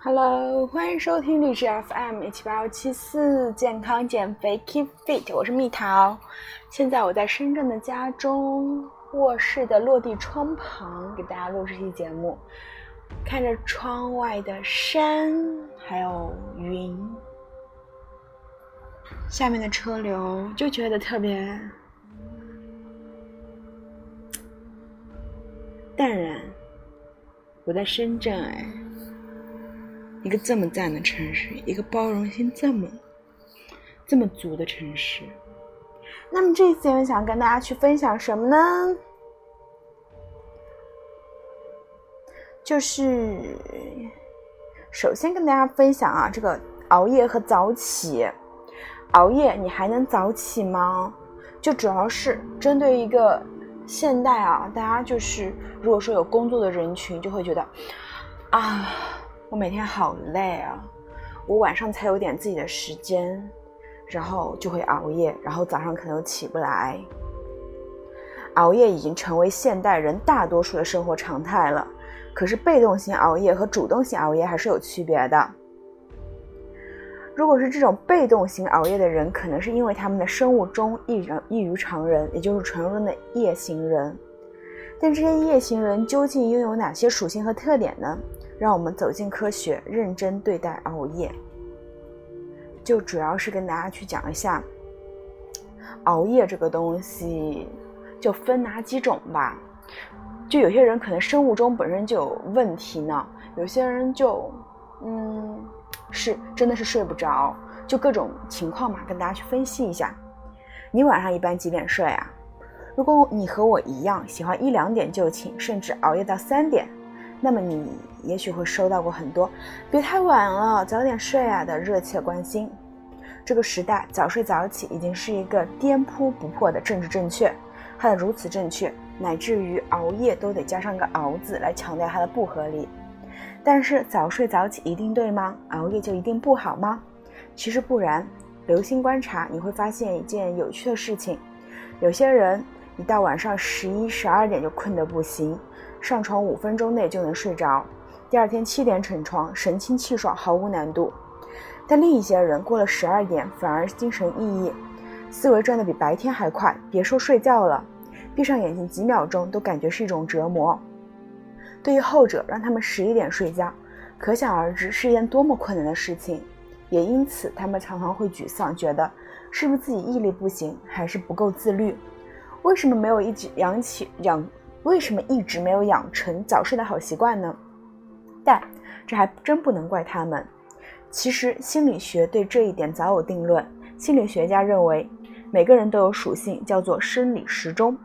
Hello，欢迎收听荔枝 FM 一七八幺七四健康减肥 Keep Fit，我是蜜桃。现在我在深圳的家中卧室的落地窗旁给大家录这期节目，看着窗外的山还有云，下面的车流就觉得特别淡然。我在深圳哎。一个这么赞的城市，一个包容心这么这么足的城市。那么这次我想跟大家去分享什么呢？就是首先跟大家分享啊，这个熬夜和早起。熬夜你还能早起吗？就主要是针对一个现代啊，大家就是如果说有工作的人群，就会觉得啊。我每天好累啊，我晚上才有点自己的时间，然后就会熬夜，然后早上可能又起不来。熬夜已经成为现代人大多数的生活常态了。可是被动型熬夜和主动型熬夜还是有区别的。如果是这种被动型熬夜的人，可能是因为他们的生物钟异人异于常人，也就是传说中的夜行人。但这些夜行人究竟拥有哪些属性和特点呢？让我们走进科学，认真对待熬夜。就主要是跟大家去讲一下，熬夜这个东西就分哪几种吧。就有些人可能生物钟本身就有问题呢，有些人就嗯是真的是睡不着，就各种情况嘛，跟大家去分析一下。你晚上一般几点睡啊？如果你和我一样喜欢一两点就寝，甚至熬夜到三点。那么你也许会收到过很多“别太晚了，早点睡啊”的热切关心。这个时代，早睡早起已经是一个颠扑不破的政治正确。它的如此正确，乃至于熬夜都得加上个“熬”字来强调它的不合理。但是早睡早起一定对吗？熬夜就一定不好吗？其实不然。留心观察，你会发现一件有趣的事情：有些人一到晚上十一、十二点就困得不行。上床五分钟内就能睡着，第二天七点起床，神清气爽，毫无难度。但另一些人过了十二点反而精神奕奕，思维转得比白天还快，别说睡觉了，闭上眼睛几秒钟都感觉是一种折磨。对于后者，让他们十一点睡觉，可想而知是一件多么困难的事情。也因此，他们常常会沮丧，觉得是不是自己毅力不行，还是不够自律？为什么没有一直养起养？为什么一直没有养成早睡的好习惯呢？但这还真不能怪他们。其实心理学对这一点早有定论。心理学家认为，每个人都有属性，叫做生理时钟，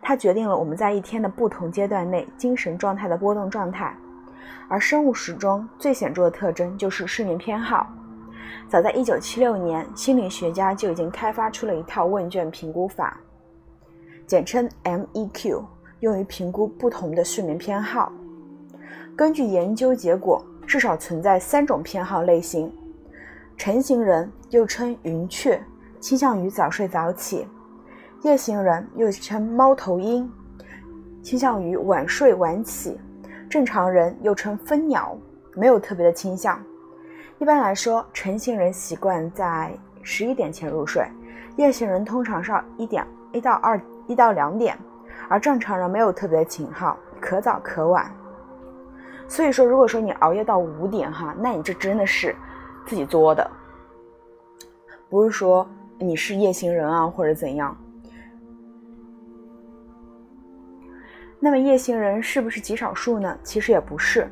它决定了我们在一天的不同阶段内精神状态的波动状态。而生物时钟最显著的特征就是睡眠偏好。早在1976年，心理学家就已经开发出了一套问卷评估法，简称 MEQ。用于评估不同的睡眠偏好。根据研究结果，至少存在三种偏好类型：晨型人又称云雀，倾向于早睡早起；夜行人又称猫头鹰，倾向于晚睡晚起；正常人又称蜂鸟，没有特别的倾向。一般来说，晨型人习惯在十一点前入睡，夜行人通常是一点一到二一到两点。而正常人没有特别的情号，可早可晚。所以说，如果说你熬夜到五点哈，那你这真的是自己作的，不是说你是夜行人啊或者怎样。那么夜行人是不是极少数呢？其实也不是，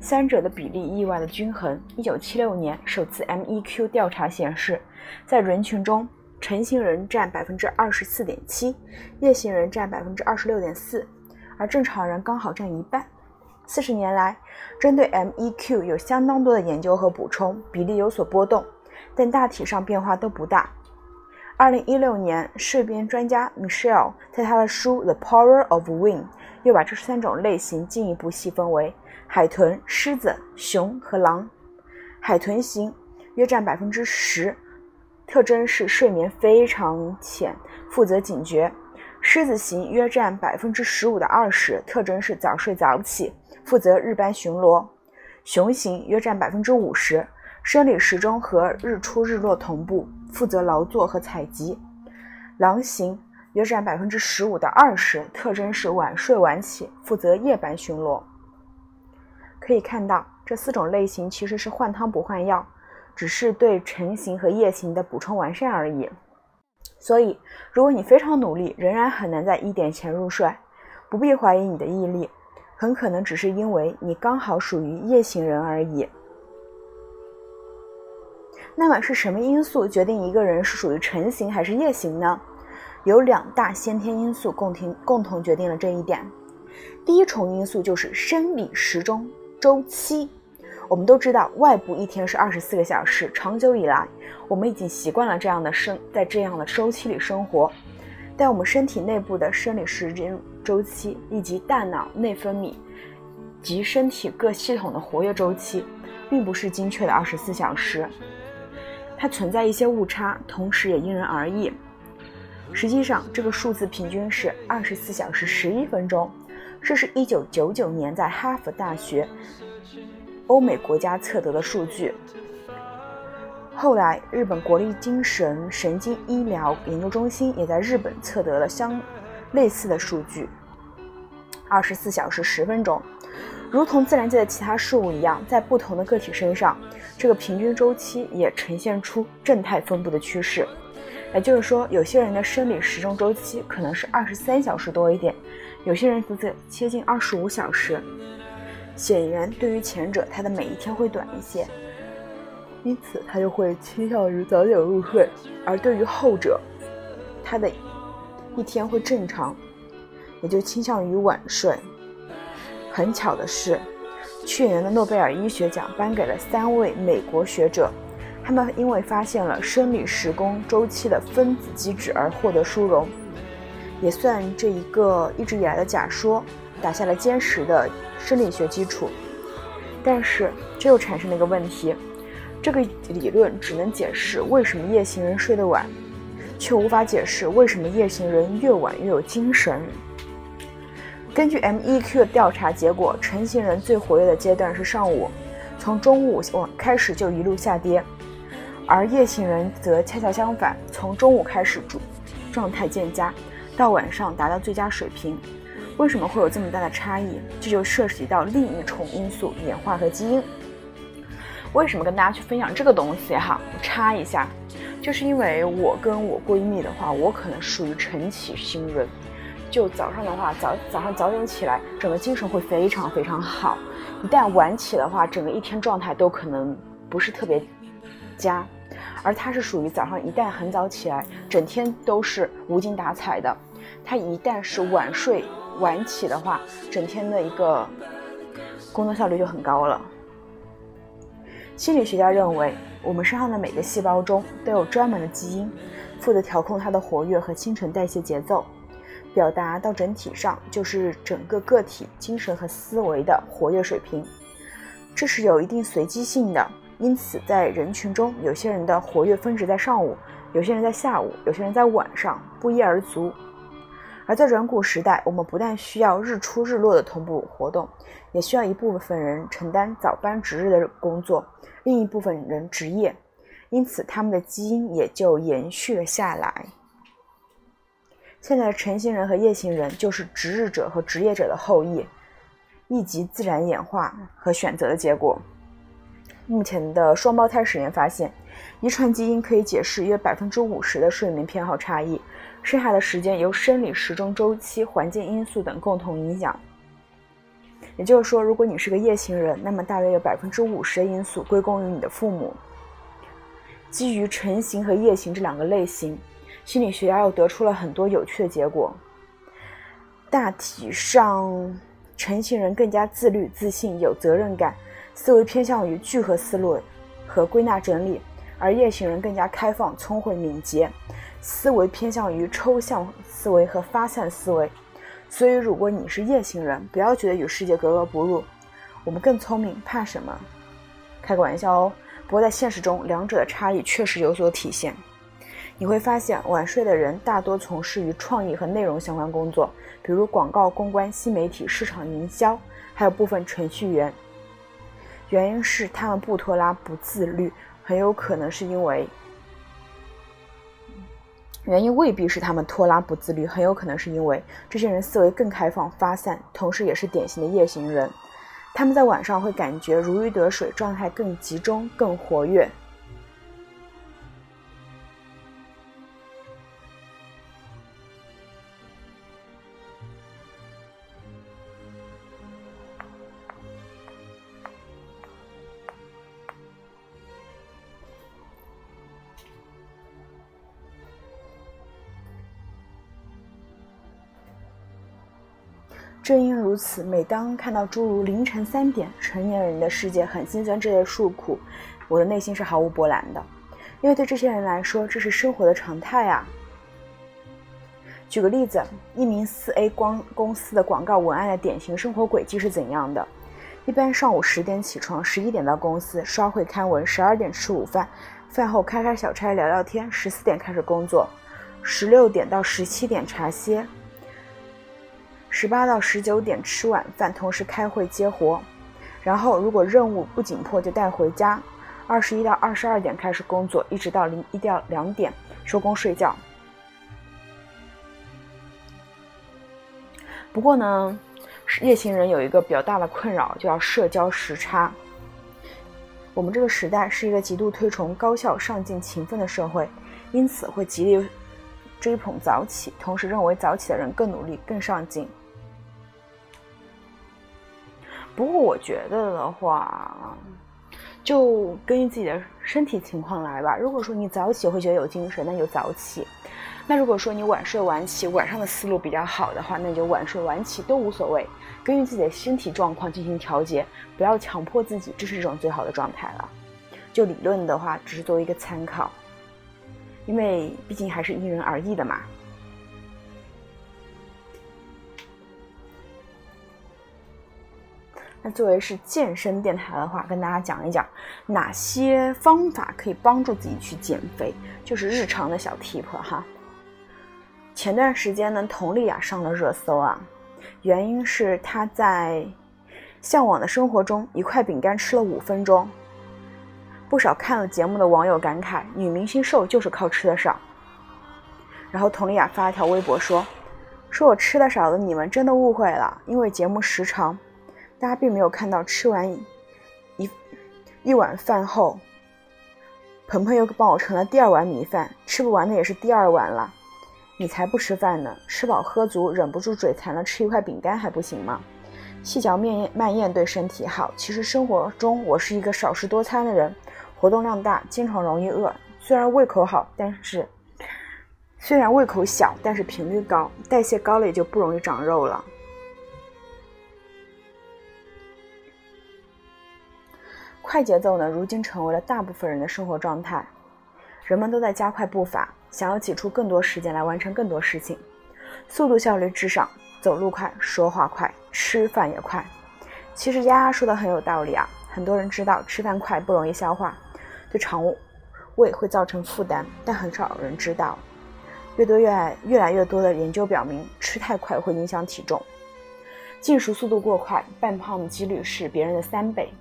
三者的比例意外的均衡。一九七六年首次 MEQ 调查显示，在人群中。晨行人占百分之二十四点七，夜行人占百分之二十六点四，而正常人刚好占一半。四十年来，针对 MEQ 有相当多的研究和补充，比例有所波动，但大体上变化都不大。二零一六年，睡眠专家 Michelle 在他的书《The Power of Wind》又把这三种类型进一步细分为海豚、狮子、熊和狼。海豚型约占百分之十。特征是睡眠非常浅，负责警觉；狮子型约占百分之十五到二十，特征是早睡早起，负责日班巡逻；雄型约占百分之五十，生理时钟和日出日落同步，负责劳作和采集；狼型约占百分之十五到二十，特征是晚睡晚起，负责夜班巡逻。可以看到，这四种类型其实是换汤不换药，只是对晨型和夜行的补充完善而已。所以，如果你非常努力，仍然很难在一点前入睡，不必怀疑你的毅力，很可能只是因为你刚好属于夜行人而已。那么，是什么因素决定一个人是属于晨型还是夜行呢？有两大先天因素共同共同决定了这一点。第一重因素就是生理时钟。周期，我们都知道，外部一天是二十四个小时。长久以来，我们已经习惯了这样的生，在这样的周期里生活。但我们身体内部的生理时间周期，以及大脑内分泌及身体各系统的活跃周期，并不是精确的二十四小时，它存在一些误差，同时也因人而异。实际上，这个数字平均是二十四小时十一分钟。这是一九九九年在哈佛大学欧美国家测得的数据。后来，日本国立精神神经医疗研究中心也在日本测得了相类似的数据，二十四小时十分钟。如同自然界的其他事物一样，在不同的个体身上，这个平均周期也呈现出正态分布的趋势。也就是说，有些人的生理时钟周期可能是二十三小时多一点。有些人则接近二十五小时，显然对于前者，他的每一天会短一些，因此他就会倾向于早点入睡；而对于后者，他的一天会正常，也就倾向于晚睡。很巧的是，去年的诺贝尔医学奖颁给了三位美国学者，他们因为发现了生理时钟周期的分子机制而获得殊荣。也算这一个一直以来的假说打下了坚实的生理学基础，但是这又产生了一个问题：这个理论只能解释为什么夜行人睡得晚，却无法解释为什么夜行人越晚越有精神。根据 MEQ 调查结果，晨行人最活跃的阶段是上午，从中午往开始就一路下跌，而夜行人则恰恰相反，从中午开始主状态渐佳。到晚上达到最佳水平，为什么会有这么大的差异？这就涉及到另一重因素——演化和基因。为什么跟大家去分享这个东西？哈，我插一下，就是因为我跟我闺蜜的话，我可能属于晨起型人，就早上的话，早早上早点起来，整个精神会非常非常好；一旦晚起的话，整个一天状态都可能不是特别佳。而她是属于早上一旦很早起来，整天都是无精打采的。她一旦是晚睡晚起的话，整天的一个工作效率就很高了。心理学家认为，我们身上的每个细胞中都有专门的基因，负责调控它的活跃和新陈代谢节奏，表达到整体上就是整个个体精神和思维的活跃水平。这是有一定随机性的，因此在人群中，有些人的活跃峰值在上午，有些人在下午，有些人在晚上，不一而足。而在远古时代，我们不但需要日出日落的同步活动，也需要一部分人承担早班值日的工作，另一部分人值夜，因此他们的基因也就延续了下来。现在的晨行人和夜行人就是值日者和值夜者的后裔，一级自然演化和选择的结果。目前的双胞胎实验发现，遗传基因可以解释约百分之五十的睡眠偏好差异。剩下的时间由生理时钟周期、环境因素等共同影响。也就是说，如果你是个夜行人，那么大约有百分之五十的因素归功于你的父母。基于晨行和夜行这两个类型，心理学家又得出了很多有趣的结果。大体上，晨行人更加自律、自信、有责任感，思维偏向于聚合思路和归纳整理；而夜行人更加开放、聪慧、敏捷。思维偏向于抽象思维和发散思维，所以如果你是夜行人，不要觉得与世界格格不入。我们更聪明，怕什么？开个玩笑哦。不过在现实中，两者的差异确实有所体现。你会发现，晚睡的人大多从事于创意和内容相关工作，比如广告公关、新媒体、市场营销，还有部分程序员。原因是他们不拖拉、不自律，很有可能是因为。原因未必是他们拖拉不自律，很有可能是因为这些人思维更开放、发散，同时也是典型的夜行人。他们在晚上会感觉如鱼得水，状态更集中、更活跃。此，每当看到诸如凌晨三点成年人的世界很心酸这类诉苦，我的内心是毫无波澜的，因为对这些人来说，这是生活的常态啊。举个例子，一名四 A 光公司的广告文案的典型生活轨迹是怎样的？一般上午十点起床，十一点到公司刷会刊文，十二点吃午饭，饭后开开小差聊聊天，十四点开始工作，十六点到十七点茶歇。十八到十九点吃晚饭，同时开会接活，然后如果任务不紧迫就带回家。二十一到二十二点开始工作，一直到零一到两点收工睡觉。不过呢，夜行人有一个比较大的困扰，就要社交时差。我们这个时代是一个极度推崇高效、上进、勤奋的社会，因此会极力追捧早起，同时认为早起的人更努力、更上进。不过我觉得的话，就根据自己的身体情况来吧。如果说你早起会觉得有精神，那就早起；那如果说你晚睡晚起，晚上的思路比较好的话，那就晚睡晚起都无所谓。根据自己的身体状况进行调节，不要强迫自己，这是一种最好的状态了。就理论的话，只是作为一个参考，因为毕竟还是因人而异的嘛。那作为是健身电台的话，跟大家讲一讲哪些方法可以帮助自己去减肥，就是日常的小 tip 哈。前段时间呢，佟丽娅上了热搜啊，原因是她在《向往的生活》中一块饼干吃了五分钟，不少看了节目的网友感慨：女明星瘦就是靠吃的少。然后佟丽娅发了条微博说：“说我吃的少的你们真的误会了，因为节目时长。”大家并没有看到吃完一一碗饭后，鹏鹏又帮我盛了第二碗米饭，吃不完的也是第二碗了。你才不吃饭呢，吃饱喝足，忍不住嘴馋了，吃一块饼干还不行吗？细嚼慢咽慢咽对身体好。其实生活中我是一个少食多餐的人，活动量大，经常容易饿。虽然胃口好，但是虽然胃口小，但是频率高，代谢高了也就不容易长肉了。快节奏呢，如今成为了大部分人的生活状态。人们都在加快步伐，想要挤出更多时间来完成更多事情。速度效率至上，走路快，说话快，吃饭也快。其实丫丫说的很有道理啊。很多人知道吃饭快不容易消化，对肠胃会造成负担，但很少人知道，越多越来越来越多的研究表明，吃太快会影响体重。进食速度过快，变胖的几率是别人的三倍。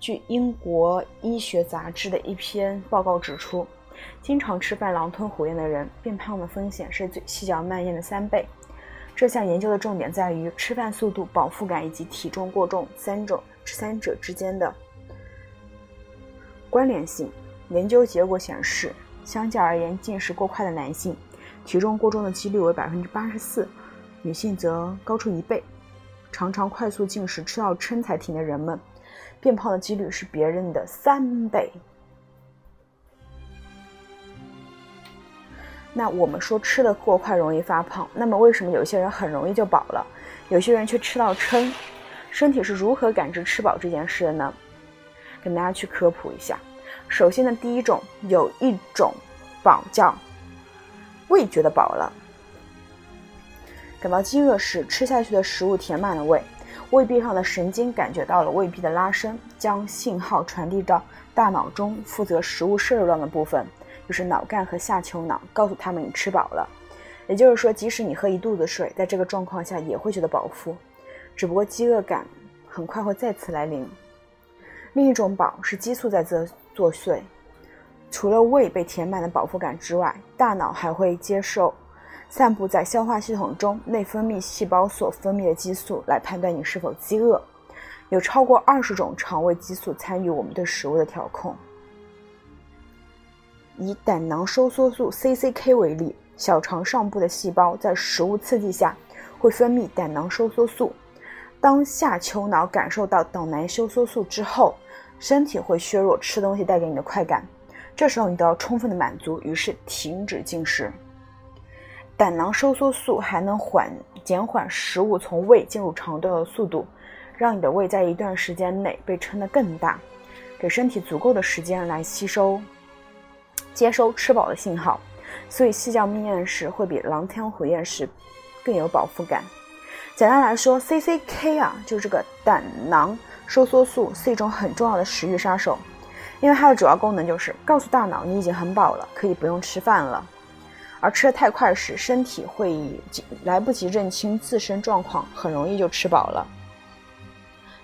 据英国医学杂志的一篇报告指出，经常吃饭狼吞虎咽的人，变胖的风险是最细嚼慢咽的三倍。这项研究的重点在于吃饭速度、饱腹感以及体重过重三种三者之间的关联性。研究结果显示，相较而言，进食过快的男性，体重过重的几率为百分之八十四，女性则高出一倍。常常快速进食吃到撑才停的人们。变胖的几率是别人的三倍。那我们说吃的过快容易发胖，那么为什么有些人很容易就饱了，有些人却吃到撑？身体是如何感知吃饱这件事的呢？跟大家去科普一下。首先呢，第一种有一种饱叫胃觉得饱了，感到饥饿时，吃下去的食物填满了胃。胃壁上的神经感觉到了胃壁的拉伸，将信号传递到大脑中负责食物摄入量的部分，就是脑干和下丘脑，告诉他们你吃饱了。也就是说，即使你喝一肚子水，在这个状况下也会觉得饱腹，只不过饥饿感很快会再次来临。另一种饱是激素在作作祟。除了胃被填满的饱腹感之外，大脑还会接受散布在消化系统中内分泌细胞所分泌的激素来判断你是否饥饿。有超过二十种肠胃激素参与我们对食物的调控。以胆囊收缩素 （CCK） 为例，小肠上部的细胞在食物刺激下会分泌胆囊收缩素。当下丘脑感受到胆囊收缩素之后，身体会削弱吃东西带给你的快感。这时候你都要充分的满足，于是停止进食。胆囊收缩素还能缓减缓食物从胃进入肠道的速度，让你的胃在一段时间内被撑得更大，给身体足够的时间来吸收、接收吃饱的信号。所以细嚼慢咽时会比狼吞虎咽时更有饱腹感。简单来说，CCK 啊，就是这个胆囊收缩素是一种很重要的食欲杀手。因为它的主要功能就是告诉大脑你已经很饱了，可以不用吃饭了。而吃的太快时，身体会来不及认清自身状况，很容易就吃饱了。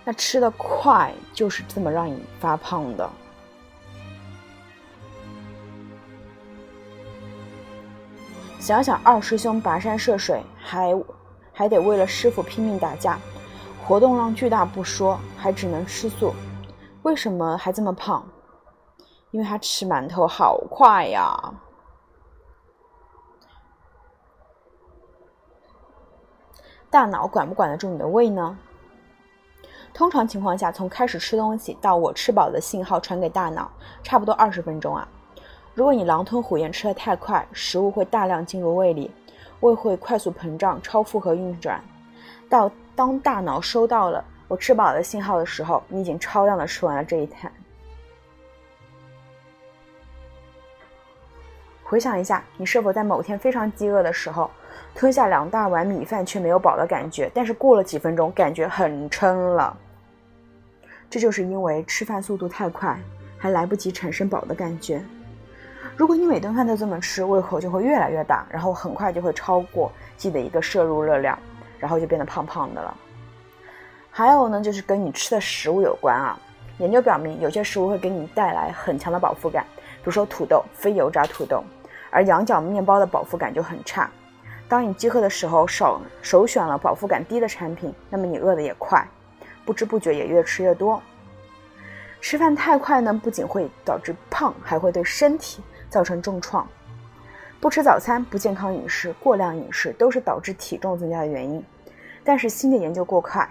那吃的快就是这么让你发胖的。想想二师兄跋山涉水，还还得为了师傅拼命打架，活动量巨大不说，还只能吃素，为什么还这么胖？因为他吃馒头好快呀！大脑管不管得住你的胃呢？通常情况下，从开始吃东西到我吃饱的信号传给大脑，差不多二十分钟啊。如果你狼吞虎咽吃的太快，食物会大量进入胃里，胃会快速膨胀，超负荷运转。到当大脑收到了我吃饱的信号的时候，你已经超量的吃完了这一餐。回想一下，你是否在某天非常饥饿的时候，吞下两大碗米饭却没有饱的感觉？但是过了几分钟，感觉很撑了。这就是因为吃饭速度太快，还来不及产生饱的感觉。如果你每顿饭都这么吃，胃口就会越来越大，然后很快就会超过自己的一个摄入热量，然后就变得胖胖的了。还有呢，就是跟你吃的食物有关啊。研究表明，有些食物会给你带来很强的饱腹感。比如说土豆，非油炸土豆，而羊角面包的饱腹感就很差。当你饥饿的时候，少首选了饱腹感低的产品，那么你饿的也快，不知不觉也越吃越多。吃饭太快呢，不仅会导致胖，还会对身体造成重创。不吃早餐、不健康饮食、过量饮食都是导致体重增加的原因。但是新的研究过快，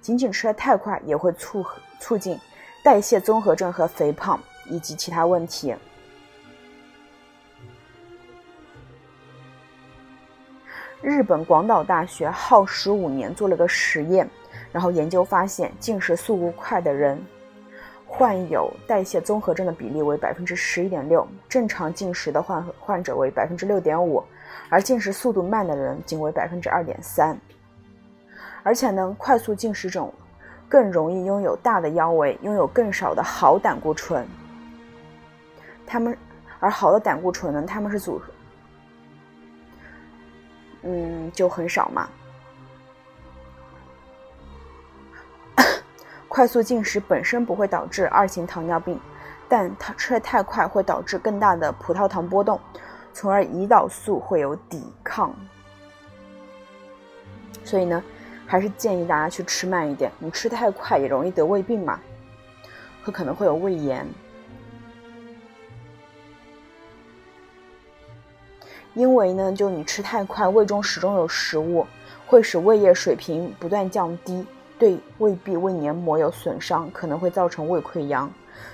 仅仅吃的太快也会促促进代谢综合症和肥胖。以及其他问题。日本广岛大学耗时五年做了个实验，然后研究发现，进食速度快的人患有代谢综合症的比例为百分之十一点六，正常进食的患患者为百分之六点五，而进食速度慢的人仅为百分之二点三。而且呢，快速进食者更容易拥有大的腰围，拥有更少的好胆固醇。他们，而好的胆固醇呢？他们是组，嗯，就很少嘛。快速进食本身不会导致二型糖尿病，但它吃的太快会导致更大的葡萄糖波动，从而胰岛素会有抵抗。所以呢，还是建议大家去吃慢一点。你吃太快也容易得胃病嘛，会可能会有胃炎。因为呢，就你吃太快，胃中始终有食物，会使胃液水平不断降低，对胃壁、胃黏膜有损伤，可能会造成胃溃疡。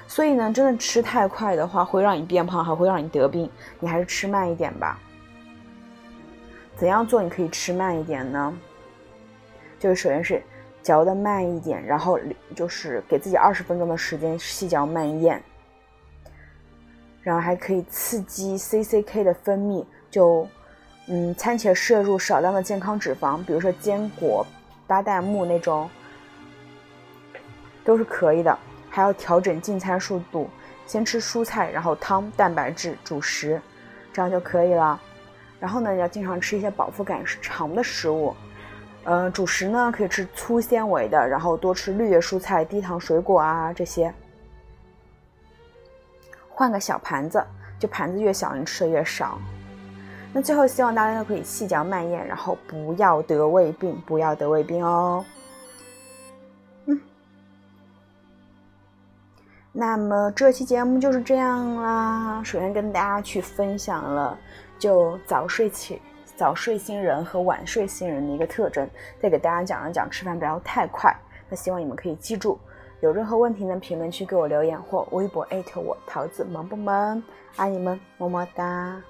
所以呢，真的吃太快的话，会让你变胖，还会让你得病。你还是吃慢一点吧。怎样做你可以吃慢一点呢？就是首先是嚼的慢一点，然后就是给自己二十分钟的时间细嚼慢咽，然后还可以刺激 CCK 的分泌。就，嗯，餐前摄入少量的健康脂肪，比如说坚果、巴旦木那种，都是可以的。还要调整进餐速度，先吃蔬菜，然后汤、蛋白质、主食，这样就可以了。然后呢，要经常吃一些饱腹感长的食物，呃，主食呢可以吃粗纤维的，然后多吃绿叶蔬菜、低糖水果啊这些。换个小盘子，就盘子越小，你吃的越少。那最后希望大家都可以细嚼慢咽，然后不要得胃病，不要得胃病哦。嗯，那么这期节目就是这样啦。首先跟大家去分享了，就早睡起。早睡新人和晚睡新人的一个特征，再给大家讲一讲吃饭不要太快。那希望你们可以记住，有任何问题呢，评论区给我留言或微博艾特我桃子萌不萌，爱你们，么么哒。